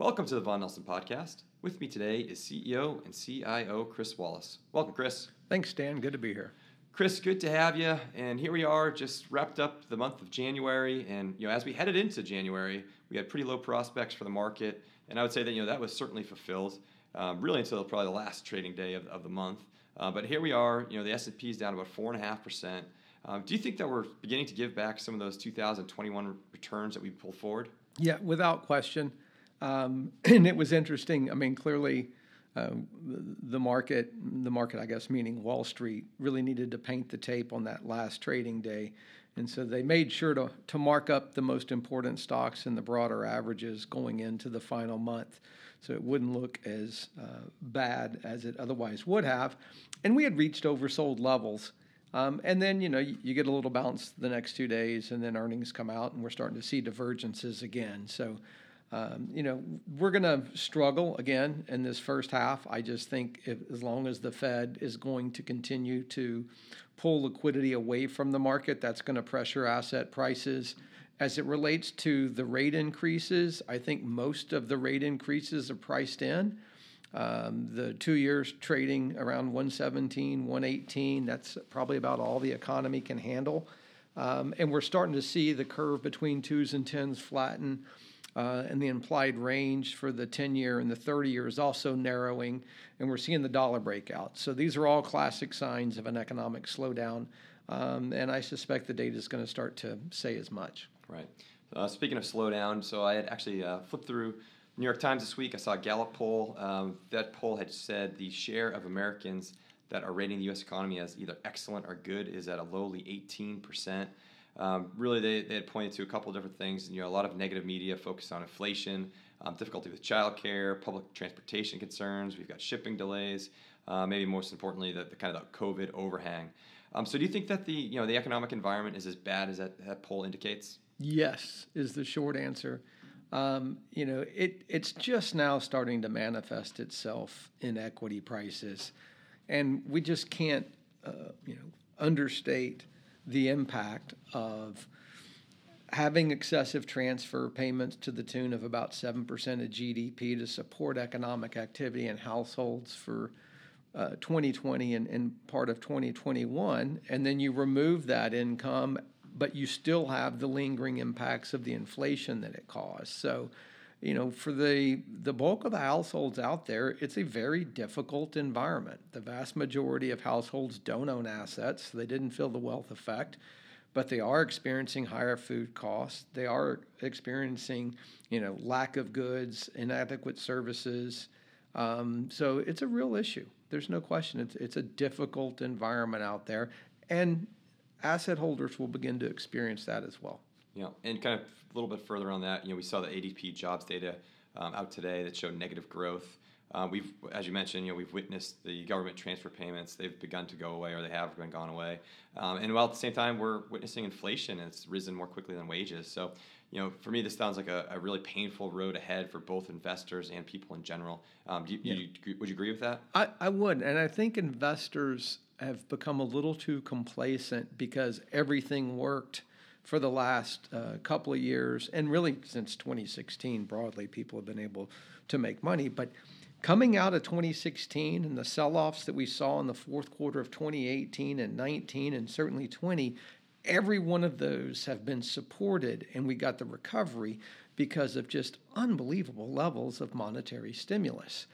Welcome to the Vaughan Nelson Podcast. With me today is CEO and CIO Chris Wallace. Welcome, Chris. Thanks, Dan. Good to be here. Chris, good to have you. And here we are, just wrapped up the month of January. And you know, as we headed into January, we had pretty low prospects for the market. And I would say that you know that was certainly fulfilled, um, really until probably the last trading day of, of the month. Uh, but here we are. You know, the S and P is down about four and a half percent. Um, do you think that we're beginning to give back some of those 2021 returns that we pulled forward? Yeah, without question. Um, and it was interesting. I mean, clearly, uh, the market, the market, I guess, meaning Wall Street, really needed to paint the tape on that last trading day. And so they made sure to, to mark up the most important stocks and the broader averages going into the final month so it wouldn't look as uh, bad as it otherwise would have. And we had reached oversold levels. Um, and then, you know, you, you, get a little bounce the next two days, and then earnings come out, and we're starting to see divergences again. So um, you know, we're going to struggle again in this first half. I just think if, as long as the Fed is going to continue to pull liquidity away from the market, that's going to pressure asset prices. As it relates to the rate increases, I think most of the rate increases are priced in. Um, the two years trading around 117, 118, that's probably about all the economy can handle. Um, and we're starting to see the curve between twos and tens flatten uh, and the implied range for the 10 year and the 30 year is also narrowing, and we're seeing the dollar breakout. So these are all classic signs of an economic slowdown, um, and I suspect the data is going to start to say as much. Right. Uh, speaking of slowdown, so I had actually uh, flipped through New York Times this week. I saw a Gallup poll. Um, that poll had said the share of Americans that are rating the U.S. economy as either excellent or good is at a lowly 18 percent. Um, really, they, they had pointed to a couple of different things. You know, a lot of negative media focused on inflation, um, difficulty with childcare, public transportation concerns. We've got shipping delays. Uh, maybe most importantly, the, the kind of the COVID overhang. Um, so, do you think that the you know the economic environment is as bad as that, that poll indicates? Yes, is the short answer. Um, you know, it it's just now starting to manifest itself in equity prices, and we just can't uh, you know understate the impact of having excessive transfer payments to the tune of about 7% of GDP to support economic activity in households for uh, 2020 and, and part of 2021, and then you remove that income, but you still have the lingering impacts of the inflation that it caused. So, you know, for the the bulk of the households out there, it's a very difficult environment. The vast majority of households don't own assets; they didn't feel the wealth effect, but they are experiencing higher food costs. They are experiencing, you know, lack of goods, inadequate services. Um, so it's a real issue. There's no question. It's it's a difficult environment out there, and asset holders will begin to experience that as well. Yeah, and kind of a little bit further on that, you know, we saw the ADP jobs data um, out today that showed negative growth. Uh, we've, as you mentioned, you know, we've witnessed the government transfer payments. They've begun to go away, or they have been gone away. Um, and while at the same time, we're witnessing inflation, and it's risen more quickly than wages. So, you know, for me, this sounds like a, a really painful road ahead for both investors and people in general. Um, you, yeah. you, would you agree with that? I, I would, and I think investors have become a little too complacent because everything worked for the last uh, couple of years, and really since 2016, broadly, people have been able to make money. But coming out of 2016 and the sell offs that we saw in the fourth quarter of 2018 and 19, and certainly 20, every one of those have been supported, and we got the recovery because of just unbelievable levels of monetary stimulus.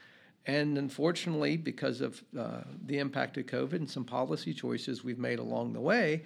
And unfortunately, because of uh, the impact of COVID and some policy choices we've made along the way,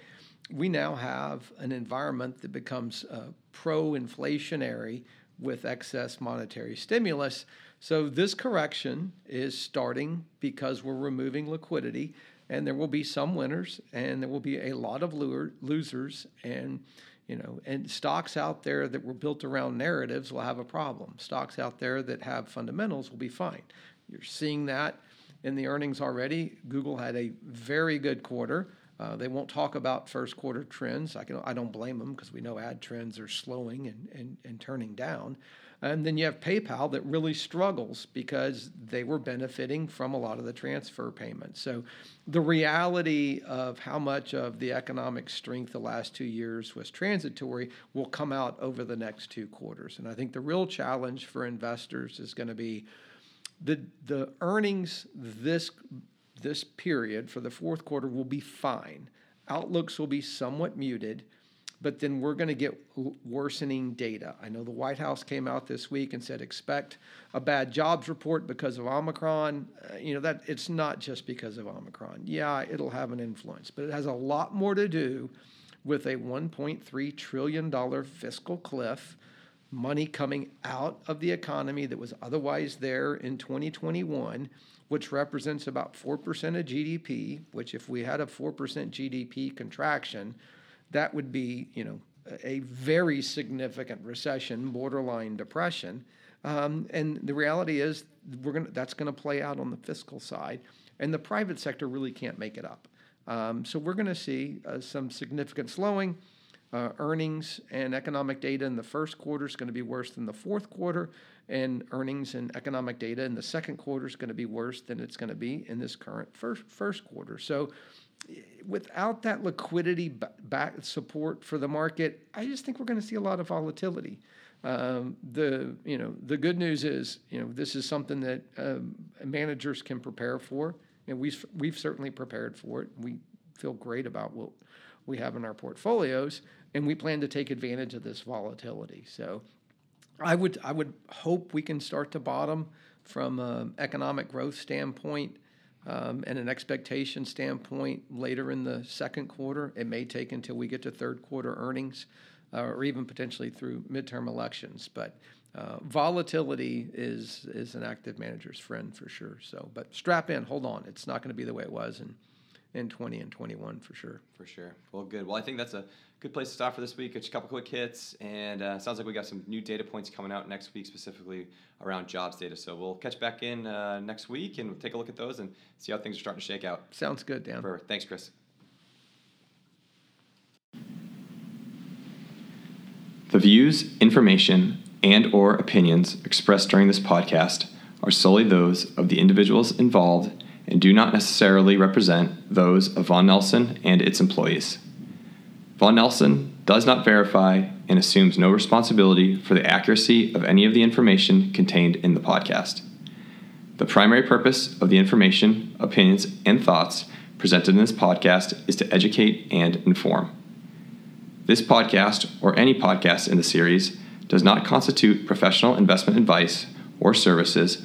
we now have an environment that becomes uh, pro inflationary with excess monetary stimulus. So, this correction is starting because we're removing liquidity, and there will be some winners and there will be a lot of losers. And you know, and stocks out there that were built around narratives will have a problem. Stocks out there that have fundamentals will be fine. You're seeing that in the earnings already. Google had a very good quarter. Uh, they won't talk about first quarter trends. I, can, I don't blame them because we know ad trends are slowing and, and, and turning down. And then you have PayPal that really struggles because they were benefiting from a lot of the transfer payments. So the reality of how much of the economic strength the last two years was transitory will come out over the next two quarters. And I think the real challenge for investors is going to be the the earnings this this period for the fourth quarter will be fine. Outlooks will be somewhat muted but then we're going to get worsening data. I know the White House came out this week and said expect a bad jobs report because of Omicron. Uh, you know that it's not just because of Omicron. Yeah, it'll have an influence, but it has a lot more to do with a 1.3 trillion dollar fiscal cliff, money coming out of the economy that was otherwise there in 2021 which represents about 4% of GDP, which if we had a 4% GDP contraction, that would be, you know, a very significant recession, borderline depression. Um, and the reality is, we're gonna, that's going to play out on the fiscal side, and the private sector really can't make it up. Um, so we're going to see uh, some significant slowing. Uh, earnings and economic data in the first quarter is going to be worse than the fourth quarter, and earnings and economic data in the second quarter is going to be worse than it's going to be in this current first first quarter. So without that liquidity back support for the market, I just think we're going to see a lot of volatility. Um, the you know the good news is you know this is something that um, managers can prepare for, and we've we've certainly prepared for it. We feel great about what we have in our portfolios, and we plan to take advantage of this volatility. So, I would I would hope we can start to bottom from an economic growth standpoint um, and an expectation standpoint later in the second quarter. It may take until we get to third quarter earnings uh, or even potentially through midterm elections. But uh, volatility is is an active manager's friend for sure. So, but strap in, hold on. It's not going to be the way it was in in 20 and 21 for sure. For sure. Well, good. Well, I think that's a good place to stop for this week. Just a couple quick hits, and uh, sounds like we got some new data points coming out next week, specifically around jobs data. So we'll catch back in uh, next week and we'll take a look at those and see how things are starting to shake out. Sounds good, Dan. Perfect. Thanks, Chris. The views, information, and or opinions expressed during this podcast are solely those of the individuals involved and do not necessarily represent those of Vaughan Nelson and its employees. Vaughan Nelson does not verify and assumes no responsibility for the accuracy of any of the information contained in the podcast. The primary purpose of the information, opinions, and thoughts presented in this podcast is to educate and inform. This podcast, or any podcast in the series, does not constitute professional investment advice or services